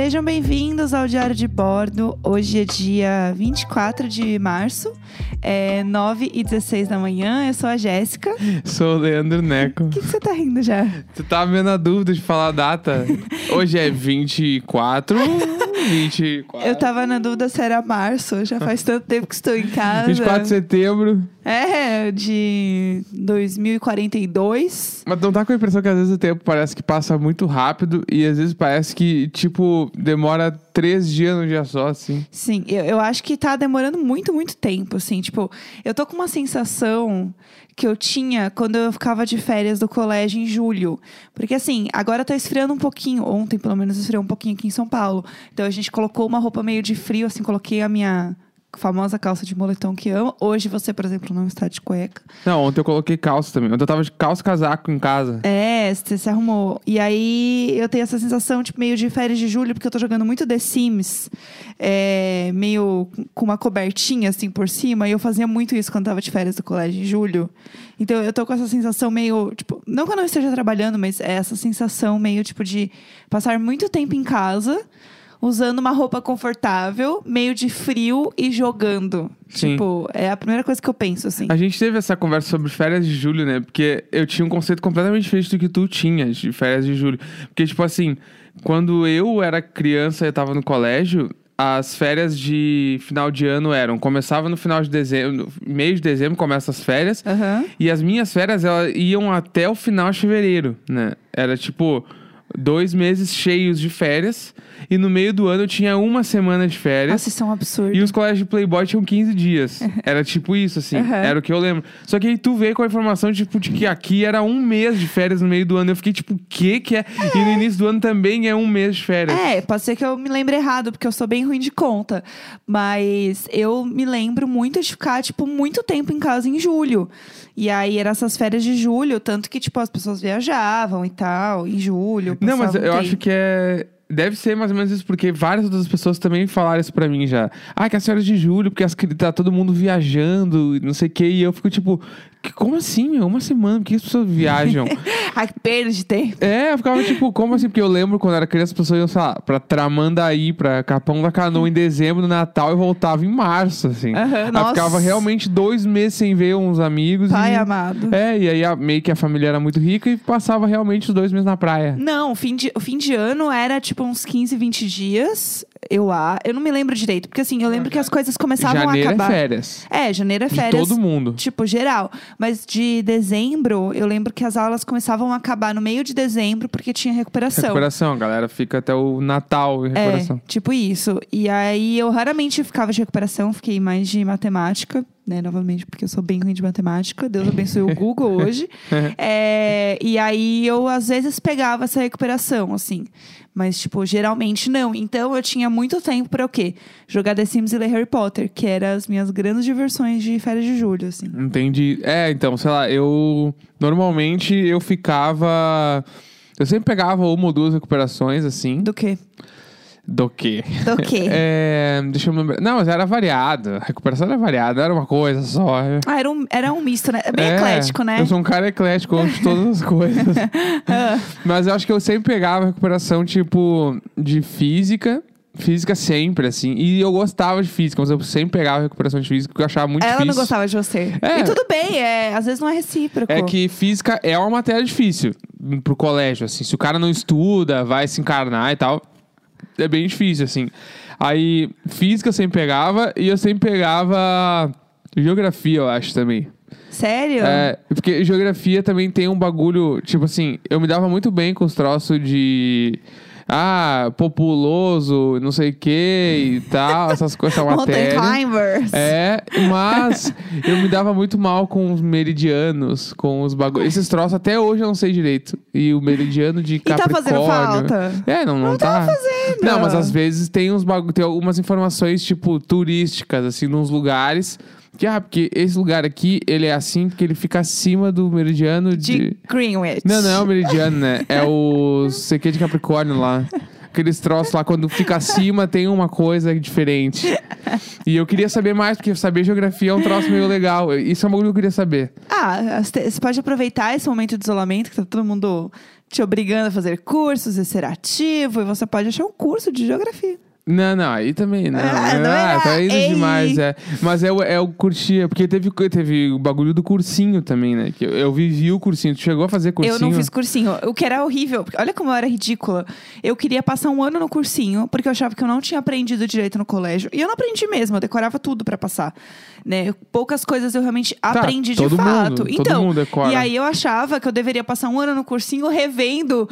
Sejam bem-vindos ao Diário de Bordo. Hoje é dia 24 de março, é 9 e 16 da manhã. Eu sou a Jéssica. Sou o Leandro Neco. O que, que você tá rindo já? Tu tava vendo a dúvida de falar a data? Hoje é 24. 24. Eu tava na dúvida se era março. Já faz tanto tempo que estou em casa. 24 de setembro. É, de 2042. Mas não tá com a impressão que às vezes o tempo parece que passa muito rápido e às vezes parece que, tipo, demora três dias num dia só, assim. Sim, eu, eu acho que tá demorando muito, muito tempo, assim. Tipo, eu tô com uma sensação que eu tinha quando eu ficava de férias do colégio em julho. Porque, assim, agora tá esfriando um pouquinho. Ontem, pelo menos, esfriou um pouquinho aqui em São Paulo. Então, a gente colocou uma roupa meio de frio, assim, coloquei a minha famosa calça de moletom que amo. Hoje você, por exemplo, não está de cueca. Não, ontem eu coloquei calça também. Ontem eu tava de calça casaco em casa. É, você se arrumou. E aí eu tenho essa sensação, tipo, meio de férias de julho, porque eu tô jogando muito The Sims, é, meio com uma cobertinha assim por cima. E eu fazia muito isso quando tava de férias do colégio em julho. Então eu tô com essa sensação meio, tipo, não que eu não esteja trabalhando, mas é essa sensação meio, tipo, de passar muito tempo em casa usando uma roupa confortável, meio de frio e jogando. Sim. Tipo, é a primeira coisa que eu penso, assim. A gente teve essa conversa sobre férias de julho, né? Porque eu tinha um conceito completamente diferente do que tu tinhas de férias de julho. Porque, tipo assim, quando eu era criança e tava no colégio, as férias de final de ano eram. Começava no final de dezembro, no meio de dezembro começa as férias. Aham. E as minhas férias elas iam até o final de fevereiro, né? Era tipo dois meses cheios de férias. E no meio do ano eu tinha uma semana de férias. Nossa, isso é um absurdo. E os colégios de Playboy tinham 15 dias. Era tipo isso, assim. Uhum. Era o que eu lembro. Só que aí tu veio com a informação, tipo, de que aqui era um mês de férias no meio do ano. Eu fiquei, tipo, o que que é? E no início do ano também é um mês de férias. É, pode ser que eu me lembre errado, porque eu sou bem ruim de conta. Mas eu me lembro muito de ficar, tipo, muito tempo em casa em julho. E aí eram essas férias de julho, tanto que, tipo, as pessoas viajavam e tal, em julho. Não, mas eu acho que é. Deve ser mais ou menos isso, porque várias outras pessoas também falaram isso pra mim já. Ah, que as férias de julho, porque as, tá todo mundo viajando não sei o quê. E eu fico tipo, como assim, meu? Uma semana? Por que as pessoas viajam? Ai, que perda de tempo. É, eu ficava tipo, como assim? Porque eu lembro quando era criança, as pessoas iam, sei lá, pra Tramandaí, pra Capão da Canoa em dezembro, no Natal, e voltava em março, assim. Aham, Aí nossa. ficava realmente dois meses sem ver uns amigos. Pai e... amado. É, e aí a- meio que a família era muito rica e passava realmente os dois meses na praia. Não, o fim, de, o fim de ano era tipo uns 15, 20 dias. Eu, a- eu não me lembro direito, porque assim, eu lembro que as coisas começavam Janeiro a é acabar. férias. É, janeiro é De férias. todo mundo. Tipo, geral. Mas de dezembro, eu lembro que as aulas começavam a acabar no meio de dezembro, porque tinha recuperação. Recuperação, a galera fica até o Natal em recuperação. É, tipo isso. E aí eu raramente ficava de recuperação, fiquei mais de matemática, né? Novamente, porque eu sou bem ruim de matemática. Deus abençoe o Google hoje. É, e aí eu, às vezes, pegava essa recuperação, assim. Mas, tipo, geralmente não. Então eu tinha muito tempo pra o quê? Jogar The Sims e ler Harry Potter, que eram as minhas grandes diversões de férias de julho, assim. Entendi. É, então, sei lá, eu. Normalmente eu ficava. Eu sempre pegava uma ou duas recuperações, assim. Do quê? Do quê? Do quê? É, deixa eu me lembrar. Não, mas era variado. A recuperação era variada, era uma coisa só. Ah, era um, era um misto, né? É bem É, eclético, né? Eu sou um cara eclético, eu de todas as coisas. Ah, Mas eu acho que eu sempre pegava recuperação, tipo, de física. Física sempre, assim. E eu gostava de física, mas eu sempre pegava recuperação de física, porque eu achava muito Ela difícil. não gostava de você. É. E tudo bem, é, às vezes não é recíproco. É que física é uma matéria difícil pro colégio, assim. Se o cara não estuda, vai se encarnar e tal, é bem difícil, assim. Aí, física eu sempre pegava e eu sempre pegava geografia, eu acho, também. Sério? É, porque geografia também tem um bagulho, tipo assim, eu me dava muito bem com os troços de. Ah, populoso, não sei o que e tal, essas coisas, essa Mountain matéria. climbers. É, mas eu me dava muito mal com os meridianos, com os bagulhos. Esses troços até hoje eu não sei direito. E o meridiano de tá Capricórnio. fazendo falta? É, não, não, tá. fazendo. Não, mas às vezes tem uns bagulho, tem algumas informações tipo turísticas assim, nos lugares que ah, porque esse lugar aqui, ele é assim porque ele fica acima do meridiano de, De Greenwich. Não, não é o meridiano, né? É o CQ de Capricórnio lá. Aqueles troços lá, quando fica acima, tem uma coisa diferente. E eu queria saber mais, porque saber geografia é um troço meio legal. Isso é um bagulho que eu queria saber. Ah, você pode aproveitar esse momento de isolamento, que tá todo mundo te obrigando a fazer cursos e ser ativo, e você pode achar um curso de geografia. Não, não, aí também não. Ah, Ah, não era. tá indo Ei. demais, é. Mas é o curtir, porque teve, teve o bagulho do cursinho também, né? Que eu, eu vivi o cursinho. Tu chegou a fazer cursinho? Eu não fiz cursinho, o que era horrível. Olha como eu era ridícula. Eu queria passar um ano no cursinho, porque eu achava que eu não tinha aprendido direito no colégio. E eu não aprendi mesmo, eu decorava tudo pra passar. Né? Poucas coisas eu realmente aprendi de fato. mundo, todo então, mundo decora. e aí eu achava que eu deveria passar um ano no cursinho revendo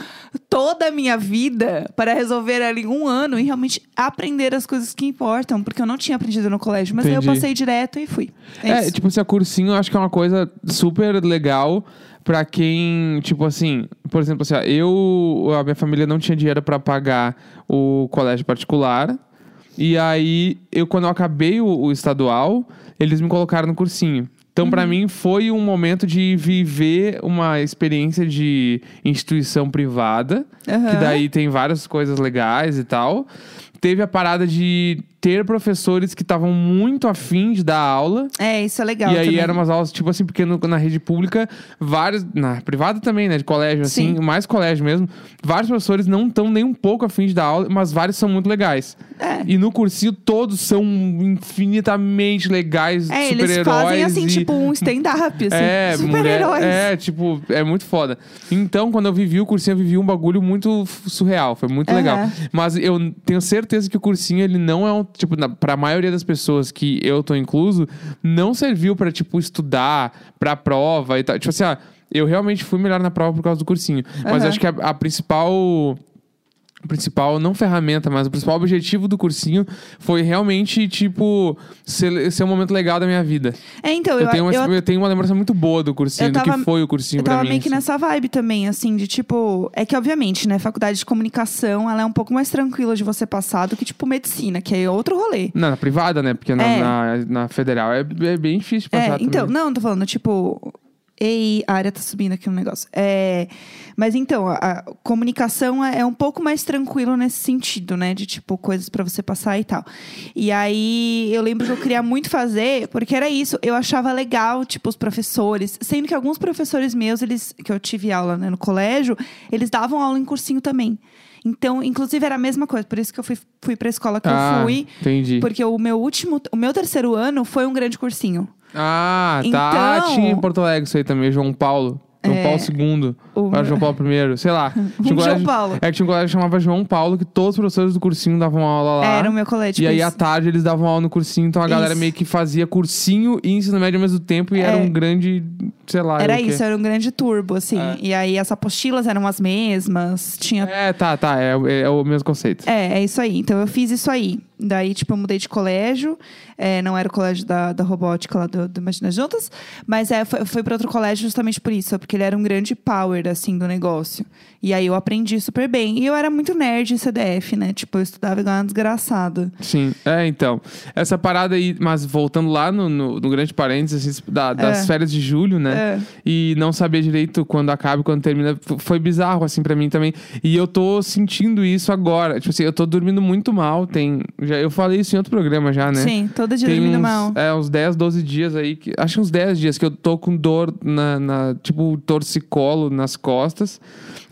toda a minha vida para resolver ali um ano e realmente aprender as coisas que importam, porque eu não tinha aprendido no colégio. Mas aí eu passei direto e fui. É, É, isso. tipo, se a cursinho eu acho que é uma coisa super legal pra quem, tipo assim, por exemplo, assim, ó, eu, a minha família não tinha dinheiro pra pagar o colégio particular. E aí, eu quando eu acabei o, o estadual, eles me colocaram no cursinho. Então, pra mim, foi um momento de viver uma experiência de instituição privada, que Aham. daí tem várias coisas legais e tal. Teve a parada de ter professores que estavam muito afim de dar aula. É, isso é legal. E aí também. eram umas aulas, tipo assim, porque no- na rede pública, vários. Na privada também, né? De colégio, assim, Sim. mais colégio mesmo. Vários professores não estão nem um pouco afim de dar aula, mas vários são muito legais. É. E no cursinho todos são infinitamente legais, É, super-heróis. eles fazem assim, e- tipo um stand-up, assim. é, Super-heróis. é, tipo, é muito foda. Então, quando eu vivi o cursinho, eu vivi um bagulho muito surreal, foi muito Aham. legal. Mas eu tenho certeza que o cursinho, ele não é um, tipo, na, pra maioria das pessoas que eu tô incluso, não serviu pra, tipo, estudar pra prova e tal. Tipo assim, ah, eu realmente fui melhor na prova por causa do cursinho. Mas Aham. acho que a, a principal principal, não ferramenta, mas o principal objetivo do cursinho foi realmente, tipo, ser, ser um momento legal da minha vida. É, então, Eu, eu, tenho, uma, eu, eu tenho uma lembrança muito boa do cursinho, eu do tava- que foi o cursinho eu pra tava mim. meio que assim. nessa vibe também, assim, de tipo. É que, obviamente, né, faculdade de comunicação, ela é um pouco mais tranquila de você passar do que, tipo, medicina, que é outro rolê. Não, na privada, né? Porque na, É. na, na federal é, é bem difícil de É, passar então, também. não, tô falando, tipo. Ei, a área tá subindo aqui um negócio. É, mas então, a, a comunicação é, é um pouco mais tranquilo nesse sentido, né? De tipo, coisas pra você passar e tal. E aí eu lembro que eu queria muito fazer, porque era isso, eu achava legal, tipo, os professores, sendo que alguns professores meus, eles, que eu tive aula né, no colégio, eles davam aula em cursinho também. Então, inclusive, era a mesma coisa, por isso que eu fui, fui pra escola que ah, eu fui. entendi. Porque o meu último, o meu terceiro ano foi um grande cursinho. Ah, tá. Ah, Então- tinha em Porto Alegre isso aí também, João Paulo. João É. Paulo II. O- Era João Paulo I, sei lá. Tinha um João colégio- Paulo. É que tinha um colégio que chamava João Paulo, que todos os professores do cursinho davam aula lá. Era o meu colégio. E aí, isso. à tarde, eles davam aula no cursinho. Então, a galera Isso. meio que fazia cursinho e ensino médio ao mesmo tempo. E era É. um grande, sei lá. Era isso, era um grande turbo, assim. É. E aí as apostilas eram as mesmas, tinha. É, tá, tá. É- é o mesmo conceito. É, é isso aí. Então eu fiz isso aí. Daí, tipo, eu mudei de colégio. É, não era o colégio da, da robótica lá do, do Imagina Juntas. Mas é, foi, foi para outro colégio justamente por isso. Porque ele era um grande power, assim, do negócio. E aí eu aprendi super bem. E eu era muito nerd em CDF, né? Tipo, eu estudava igual uma desgraçada. Sim, é, então. Essa parada aí, mas voltando lá no, no, no grande parênteses assim, da- das É. férias de julho, né? É. E não saber direito quando acaba e quando termina, foi bizarro, assim, pra mim também. E eu tô sentindo isso agora. Tipo assim, eu tô dormindo muito mal. Tem. Já, eu falei isso em outro programa já, né? Sim, todo dia Tem dormindo uns, mal. É, uns 10, 12 dias aí. Que, acho que uns 10 dias que eu tô com dor na, na. Tipo, torcicolo nas costas.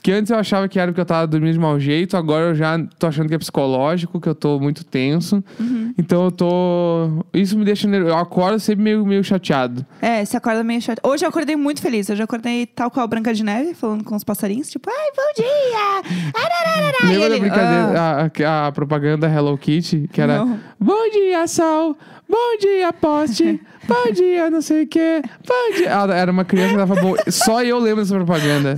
Que antes eu achava que era porque eu tava dormindo de mau jeito. Agora eu já tô achando que é psicológico, que eu tô muito tenso. Uhum. Então eu tô. Isso me deixa nervoso. Eu acordo sempre meio, meio chateado. É, você acorda meio chato. Hoje eu acordei muito feliz. Hoje eu acordei tal qual Branca de Neve, falando com os passarinhos, tipo, ai, bom dia! Arararara. Lembra da brincadeira, "Ah, a, a propaganda Hello Kitty? Que era Não. Bom dia, sol! Bom dia, poste! Bom dia, não sei o quê! Bom dia! Ela era uma criança que dava bom. Só eu lembro dessa propaganda.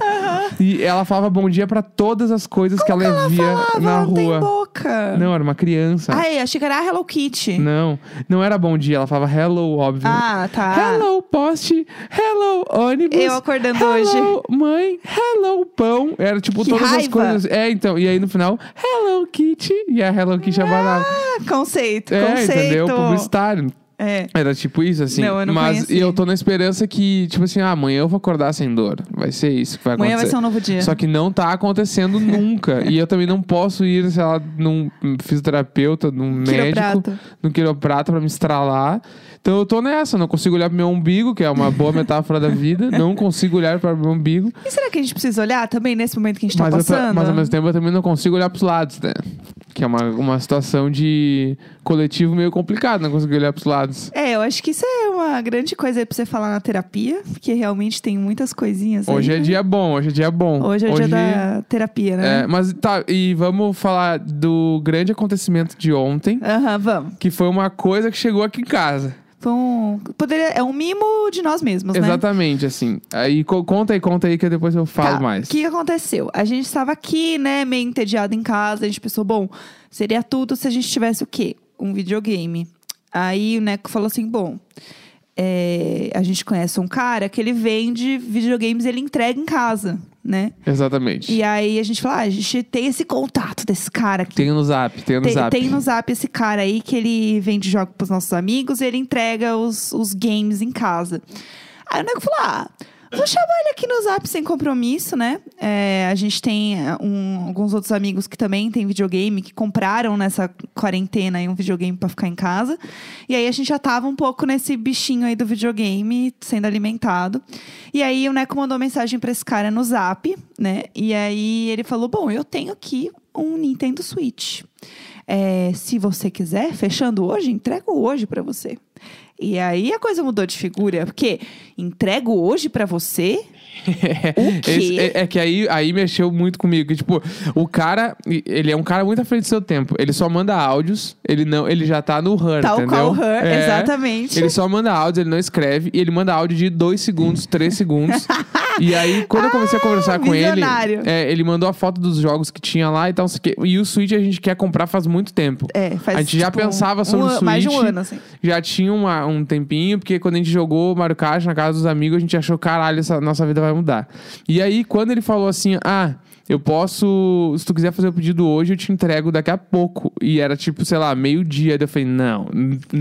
E ela falava bom dia pra todas as coisas que ela via falava, na ela tem rua. boca. Não, era uma criança. Ai, achei que era a Hello Kitty. Não, não era bom dia, ela falava hello, óbvio. Ah, tá. Hello, poste! Hello, ônibus! Eu acordando hello, mãe! Hello, pão! Era tipo Que todas as raiva. coisas. É, então. E aí no final, Hello Kitty! E a Hello Kitty. Ah, conceito, É, conceito. entendeu? Publicitário. É. Era tipo isso, assim. Não, eu não Mas conhecia. e eu tô na esperança que, tipo assim, ah, amanhã eu vou acordar sem dor. Vai ser isso que vai Amanhã vai acontecer. ser um novo dia. Só que não tá acontecendo nunca. e eu também não posso ir, sei lá, num fisioterapeuta, num médico, Quiroprata. num quiroprata pra me estralar. Então eu tô nessa, não consigo olhar pro meu umbigo, que é uma boa metáfora da vida. Não consigo olhar para o meu umbigo. E será que a gente precisa olhar também nesse momento que a gente tá Mas, eu ta- passando? mas ao mesmo tempo eu também não consigo olhar pros lados, né? Que é uma, uma situação de coletivo meio complicado, não conseguir olhar pros lados. É, eu acho que isso é uma grande coisa aí pra você falar na terapia, porque realmente tem muitas coisinhas Hoje aí, é né? dia bom, hoje é dia bom. Hoje é o dia da terapia, né? É, mas tá, e vamos falar do grande acontecimento de ontem, Aham, vamos. que foi uma coisa que chegou aqui em casa. Foi um, poderia, é um mimo de nós mesmos, né? Exatamente, assim. Aí co- conta aí, conta aí que depois eu falo Tá, mais. O que que aconteceu? A gente estava aqui, né, meio entediado em casa. A gente pensou, bom, seria tudo se a gente tivesse o quê? Um videogame. Aí o Neco falou assim, bom, é, a gente conhece um cara que ele vende videogames e ele entrega em casa, né? Exatamente. E aí a gente falou, ah, a gente tem esse contato desse cara aqui. Tem no zap, tem no Tem, zap. tem no Zap esse cara aí que ele vende jogos pros nossos amigos e ele entrega os, os games em casa. Aí o nego falou: ah, vou chamar ele aqui no Zap sem compromisso, né? É, a gente tem é, um- alguns outros amigos que também têm videogame, que compraram nessa quarentena um videogame pra ficar em casa. E aí a gente já tava um pouco nesse bichinho aí do videogame sendo alimentado. E aí o Neco mandou mensagem pra esse cara no Zap, né? E aí ele falou: bom, eu tenho aqui um Nintendo Switch. É, se você quiser, fechando hoje, entrego hoje pra você. E aí a coisa mudou de figura, porque entrego hoje pra você? O quê? Esse- é, é que aí, aí mexeu muito comigo. Que, tipo, o cara, ele é um cara muito à frente do seu tempo. Ele só manda áudios, ele não, ele já tá no Her, Tal entendeu? qual her, É. exatamente. Ele só manda áudio, ele não escreve, e ele manda áudio de dois segundos, três segundos. e aí, quando eu comecei a conversar com ele, visionário. é, ele mandou a foto dos jogos que tinha lá e tal. não sei o quê. E o Switch a gente quer comprar faz muito tempo. É, faz A gente já tipo, pensava sobre um o an- Mais de um Switch. ano, assim. Já tinha uma- um tempinho, porque quando a gente jogou Mario Kart na casa dos amigos, a gente achou, caralho, essa nossa vida vai mudar. E aí, quando ele falou assim, ah, eu posso, se tu quiser fazer o pedido hoje, eu te entrego daqui a pouco. E era tipo, sei lá, meio-dia. Daí eu falei, não,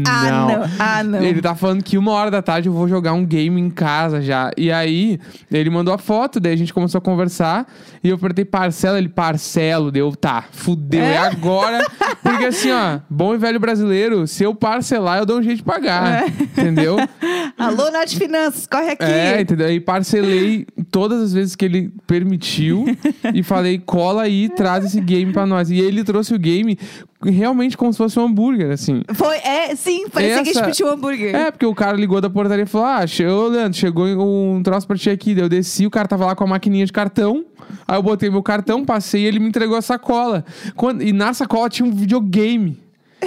Ah, não. não. Ah, não. Ele tá falando que uma hora da tarde eu vou jogar um game em casa já. E aí, ele mandou a foto, daí a gente começou a conversar. E eu apertei parcela, ele parcelo. Deu, tá, fudeu, é, É? agora. Porque assim, ó, bom e velho brasileiro, se eu parcelar, eu dou um jeito de pagar. É. Entendeu? Alô, Nath Finanças, corre aqui. É, entendeu? E parcelei todas as vezes que ele permitiu e falei, cola aí, traz esse game pra nós. E ele trouxe o game realmente como se fosse um hambúrguer, assim. Foi, é, sim, parecia que a gente Essa- pediu um hambúrguer. É, porque o cara ligou da portaria e falou: Ah, che- ô Leandro, chegou um troço pra ti aqui. Daí eu desci, o cara tava lá com a maquininha de cartão. Aí eu botei meu cartão, passei e ele me entregou a sacola. Quando- e na sacola tinha um videogame.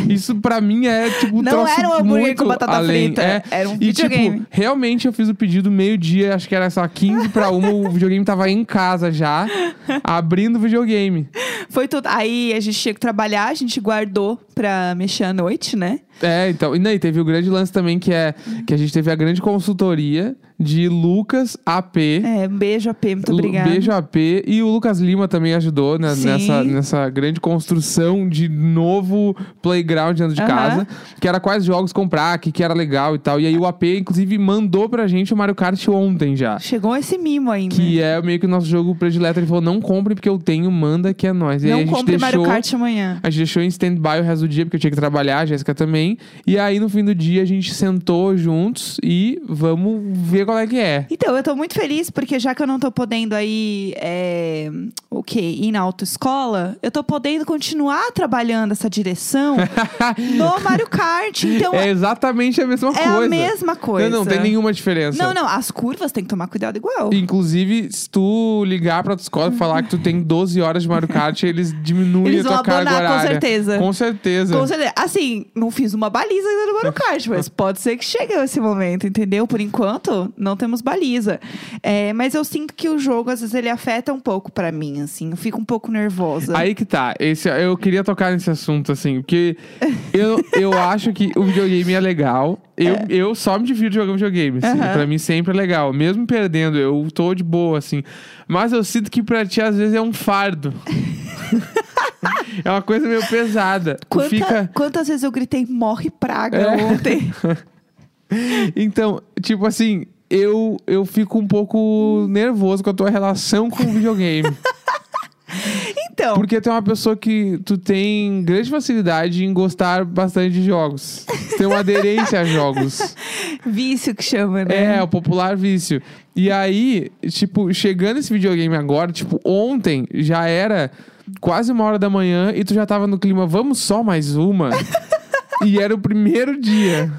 Isso pra mim é tipo um Não era um hambúrguer com batata além. frita, É. era um e, videogame. tipo, realmente eu fiz o pedido meio-dia, acho que era só 15 pra uma, o videogame tava em casa já, abrindo o videogame. Foi tudo. Aí a gente tinha que trabalhar, a gente guardou pra mexer à noite, né? É, então. E daí teve o grande lance também, que é que a gente teve a grande consultoria de Lucas AP. É, um beijo, AP, muito obrigada. Beijo AP. E o Lucas Lima também ajudou né, nessa, nessa grande construção de novo playground dentro de casa. Que era quais jogos comprar, que, que era legal e tal. E aí o AP, inclusive, mandou pra gente o Mario Kart ontem já. Chegou esse mimo ainda. Que é meio que o nosso jogo predileto. Ele falou: não compre porque eu tenho, manda que é nós. E aí a Não gente compre deixou. Mario Kart amanhã. A gente deixou em stand-by o resto do dia, porque eu tinha que trabalhar, a Jéssica também. E aí, no fim do dia, a gente sentou juntos e vamos ver qual é que é. Então, eu tô muito feliz porque já que eu não tô podendo aí, é, o quê? Ir na autoescola, eu tô podendo continuar trabalhando essa direção no Mario Kart. Então, é exatamente a mesma é coisa. a mesma coisa. Não, não tem nenhuma diferença. Não, não, as curvas tem que tomar cuidado igual. Inclusive, se tu ligar pra tua escola e falar que tu tem 12 horas de Mario Kart, eles diminuem Eles a tua vão carga abonar, com horária. certeza. Com certeza. Com certeza. Assim, não fiz uma baliza ainda no Mario Kart, mas pode ser que chegue esse momento, entendeu? Por enquanto, não temos baliza. É, mas eu sinto que o jogo, às vezes, ele afeta um pouco pra mim, assim. Eu fico um pouco nervosa. Aí que tá. Esse, eu queria tocar nesse assunto, assim, porque eu, eu acho que o videogame é legal. Eu, eu só me divirto jogando videogame, assim. Pra mim sempre é legal. Mesmo perdendo, eu tô de boa, assim. Mas eu sinto que pra ti, às vezes, é um fardo. é uma coisa meio pesada. Quanta- fica. Quantas vezes eu gritei morre praga É. ontem? Então, tipo assim, eu, eu fico um pouco nervoso com a tua relação com o videogame. Então, Porque tu é uma pessoa que tu tem grande facilidade em gostar bastante de jogos. Tem uma aderência a jogos. vício que chama, né? É, o popular vício. E aí, tipo, chegando esse videogame agora, tipo, ontem já era quase uma hora da manhã e tu já tava no clima, vamos só mais uma? e era o primeiro dia.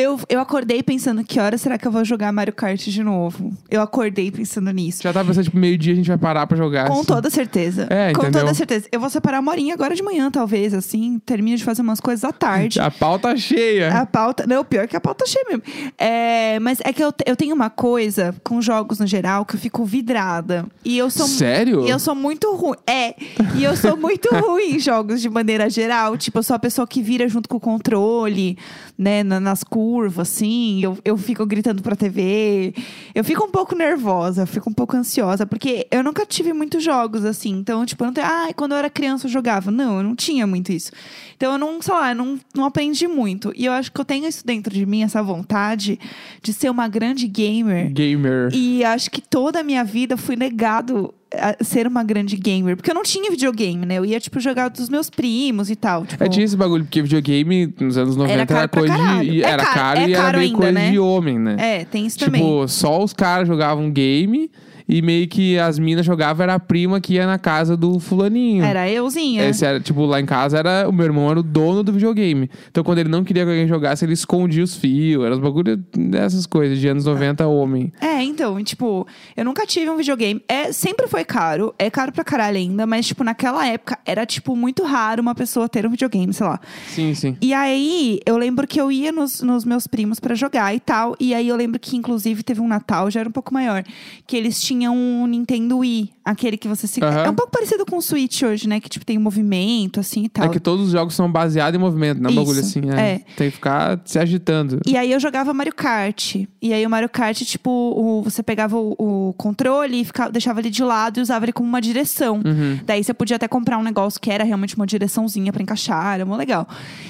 Eu, eu acordei pensando, que hora será que eu vou jogar Mario Kart de novo? Eu acordei pensando nisso. Já tava pensando, tipo, meio-dia a gente vai parar pra jogar. Com assim. toda certeza. É, Com entendeu? toda certeza. Eu vou separar uma horinha agora de manhã, talvez, assim. Termino de fazer umas coisas à tarde. A pauta cheia. A pauta. Não, pior que a pauta cheia mesmo. É, mas é que eu, eu tenho uma coisa com jogos no geral que eu fico vidrada. E eu sou. Sério? E eu sou muito ruim. É. E eu sou muito ruim em jogos de maneira geral. Tipo, eu sou a pessoa que vira junto com o controle, né? na- nas curvas, assim. Eu, eu fico gritando pra TV. Eu fico um pouco nervosa, eu fico um pouco ansiosa. Porque eu nunca tive muitos jogos, assim. Então, tipo, eu não tenho. Ah, quando eu era criança eu jogava. Não, eu não tinha muito isso. Então, eu não, sei lá, eu não, não aprendi muito. E eu acho que eu tenho isso dentro de mim, essa vontade de ser uma grande gamer. Gamer. E acho que toda a minha vida fui negado ser uma grande gamer. Porque eu não tinha videogame, né? Eu ia, tipo, jogar dos meus primos e tal. Tipo, É, tinha esse bagulho, porque videogame nos anos 90 era, caro pra coisa de. É Era caro- caro, é e era caro meio ainda, coisa né? de homem, né? É, tem isso tipo, também. só os caras jogavam game e meio que as minas jogavam, era a prima que ia na casa do fulaninho. Era euzinha. Esse era, tipo, lá em casa era. O meu irmão era o dono do videogame. Então, quando ele não queria que alguém jogasse, ele escondia os fios. Era os bagulho dessas coisas, de anos 90 homem. É, então, tipo, eu nunca tive um videogame. É, sempre foi caro, é caro pra caralho ainda, mas, tipo, naquela época era, tipo, muito raro uma pessoa ter um videogame, sei lá. Sim, sim. E aí, eu lembro que eu ia nos, nos meus primos pra jogar e tal. E aí, eu lembro que, inclusive, teve um Natal, já era um pouco maior, que eles tinham um Nintendo Wii, aquele que você se. Aham. É um pouco parecido com o Switch hoje, né? Que, tipo, tem um movimento, assim e tal. É que todos os jogos são baseados em movimento, não é um bagulho assim. É. é. Tem que ficar se agitando. E aí eu jogava Mario Kart. E aí o Mario Kart, tipo, o- você pegava o, o controle e ficava, deixava ele de lado e usava ele como uma direção. Uhum. Daí você podia até comprar um negócio que era realmente uma direçãozinha pra encaixar, era mó legal.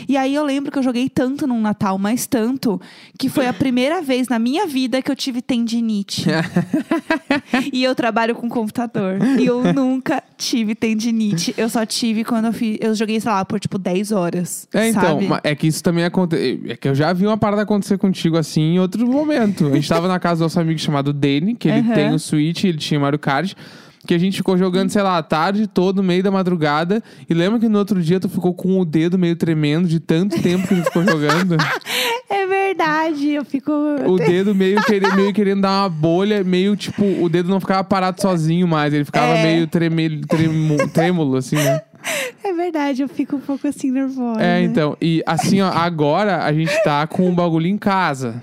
E aí eu lembro que eu joguei tanto num Natal, mas tanto, que foi a primeira vez na minha vida que eu tive tendinite. e eu trabalho com computador. E eu nunca tive tendinite. Eu só tive quando eu fiz. Eu joguei, sei lá, por tipo 10 horas. É, então, sabe? ma- é que isso também acontece. É que eu já vi uma parada acontecer contigo assim em outro momento. A gente tava na casa do nosso amigo chamado Danny, que ele Aham. tem o Switch, ele tinha Mario Kart. Que a gente ficou jogando, sei lá, a tarde toda, no meio da madrugada. E lembra que no outro dia tu ficou com o dedo meio tremendo de tanto tempo que tu ficou jogando? É verdade, eu fico. o dedo meio, querendo, meio querendo dar uma bolha, meio tipo, o dedo não ficava parado sozinho mais, ele ficava É. meio treme, tremo- trêmulo, assim, né? É verdade, eu fico um pouco assim nervosa. É, então, e assim, ó, agora a gente tá com um bagulho em casa.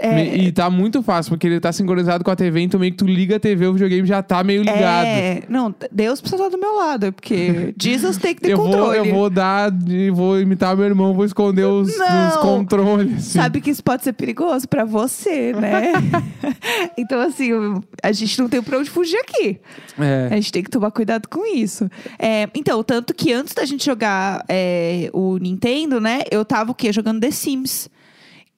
É. E tá muito fácil, porque ele tá sincronizado com a TV, então meio que tu liga a TV, o videogame já tá meio ligado. É, não, Deus precisa estar do meu lado, porque Jesus tem que ter Eu vou, controle. eu vou dar, e vou imitar meu irmão, vou esconder os, os controles. Sabe que isso pode ser perigoso pra você, né? então, assim, a gente não tem pra onde fugir aqui. É. A gente tem que tomar cuidado com isso. É, então, tanto que antes da gente jogar é, o Nintendo, né? Eu tava o quê? Jogando The Sims.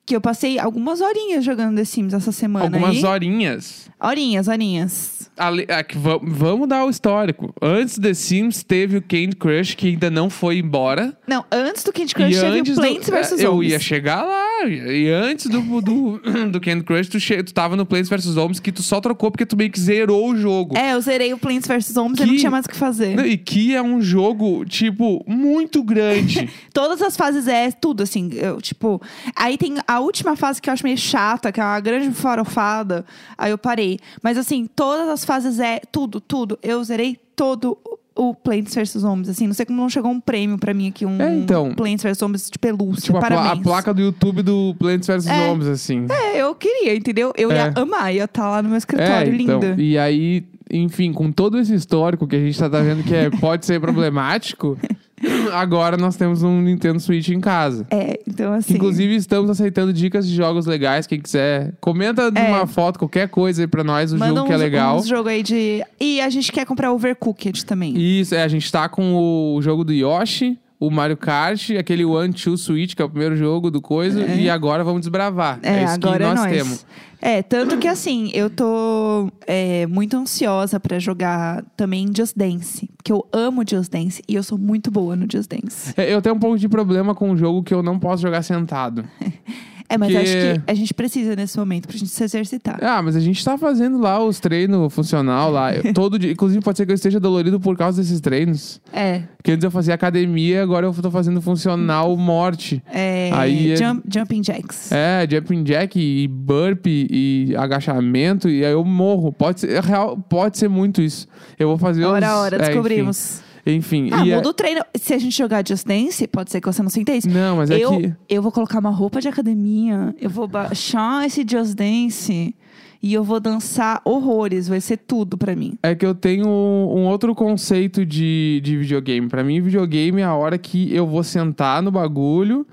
Que eu passei algumas horinhas jogando The Sims essa semana. Algumas horinhas. Horinhas, horinhas. Ale- é que va- vamos dar o histórico. Antes The Sims teve o Candy Crush, que ainda não foi embora. Não, antes do Candy Crush e teve o Plants do, vs é, Zombies. Eu ia chegar lá. E antes do, do, do Candy Crush, tu, che, tu tava no Plants vs Zombies, que tu só trocou porque tu meio que zerou o jogo. É, eu zerei o Plants vs Zombies e Que- não tinha mais o que fazer. E que é um jogo, tipo, muito grande. Todas as fases é tudo, assim. Eu, tipo, aí tem a última fase que eu acho meio chata, que é uma grande farofada. Aí eu parei. Mas assim, todas as fases é tudo, tudo. Eu zerei todo o Plants vs Zombies, assim. Não sei como não chegou um prêmio pra mim aqui, um É, então. Plants vs Zombies de pelúcia. tipo, a, pla- Parabéns. a placa do YouTube do Plants vs É. Zombies, assim. É, eu queria, entendeu? Eu ia É. amar, ia estar lá no meu escritório, então, linda. E aí, enfim, com todo esse histórico que a gente tá tá vendo que é- pode ser problemático, agora nós temos um Nintendo Switch em casa. É, então assim. Inclusive, estamos aceitando dicas de jogos legais. Quem quiser, comenta É. numa foto, qualquer coisa aí pra nós, o manda jogo que é uns- legal. uns jogo aí de. E a gente quer comprar Overcooked também. Isso, é, a gente tá com o jogo do Yoshi, o Mario Kart, aquele One Two Switch, que é o primeiro jogo do coisa, e agora vamos desbravar. É, isso agora que nós é nós. temos. É, tanto que assim, eu tô é, muito ansiosa pra jogar também Just Dance. Porque eu amo Just Dance e eu sou muito boa no Just Dance. É, Eu tenho um pouco de problema com um jogo que eu não posso jogar sentado. É, mas Que- acho que a gente precisa nesse momento pra gente se exercitar. Ah, mas a gente tá fazendo lá os treinos funcional lá. Eu- todo dia. Inclusive, pode ser que eu esteja dolorido por causa desses treinos. É. Porque antes eu fazia academia, agora eu tô fazendo funcional morte. é Aí é- jump- jumping jacks. É, jumping jack e burp e agachamento, e aí eu morro. Pode ser, é real, pode ser muito isso. Eu vou fazer Hora a hora, é, descobrimos. Enfim. Ah, é- muda o treino. Se a gente jogar Just Dance, pode ser que você não sinta isso. Não, mas é eu, que. eu vou colocar uma roupa de academia, eu vou baixar esse Just Dance e eu vou dançar horrores. Vai ser tudo pra mim. É que eu tenho um outro conceito de, de videogame. Pra mim, videogame é a hora que eu vou sentar no bagulho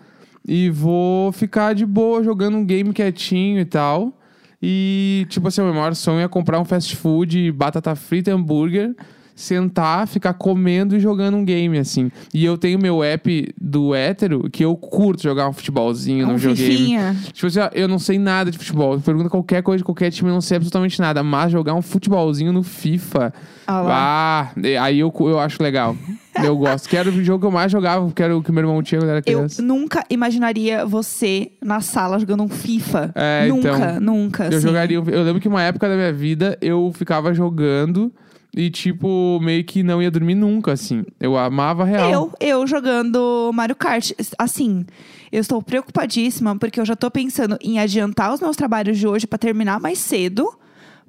e vou ficar de boa jogando um game quietinho e tal. E, tipo assim, o meu maior sonho é comprar um fast food, batata frita e hambúrguer, sentar, ficar comendo e jogando um game, assim. E eu tenho meu app do hétero que eu curto jogar um futebolzinho no um videogame. fifinha. Tipo assim, ó, eu não sei nada de futebol. Pergunta qualquer coisa de qualquer time, eu não sei absolutamente nada. Mas jogar um futebolzinho no FIFA. Ah lá. Ah, aí eu, eu acho legal. Eu gosto. Que era o jogo que eu mais jogava, que era o que meu irmão tinha quando era Eu criança. nunca imaginaria você na sala jogando um FIFA. É, nunca, então, nunca. Eu assim. jogaria. Eu lembro que uma época da minha vida eu ficava jogando e, tipo, meio que não ia dormir nunca, assim. Eu amava real. Eu, eu jogando Mario Kart. Assim, eu estou preocupadíssima porque eu já tô pensando em adiantar os meus trabalhos de hoje pra terminar mais cedo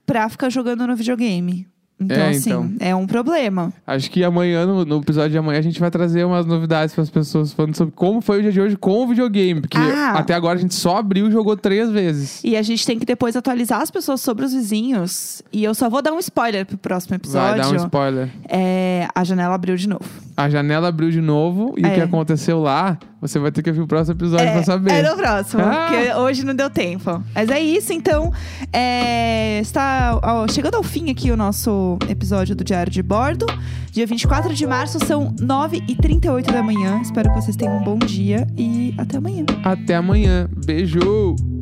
pra ficar jogando no videogame. Então, É, assim, então. é um problema. Acho que amanhã, no, no episódio de amanhã, a gente vai trazer umas novidades para as pessoas falando sobre como foi o dia de hoje com o videogame. Porque Ah. até agora a gente só abriu e jogou três vezes. E a gente tem que depois atualizar as pessoas sobre os vizinhos. E eu só vou dar um spoiler pro próximo Vai episódio. dar um spoiler. É, a janela abriu de novo. A janela abriu de novo e o É. que aconteceu lá, você vai ter que ouvir o próximo episódio é, pra saber. é no próximo, Ah. porque hoje não deu tempo. Mas é isso, então. É, está ó, chegando ao fim aqui o episódio do Diário de Bordo. Dia 24 de março, são 9h38 da manhã. Espero que vocês tenham um bom dia e até amanhã. Até amanhã. Beijo!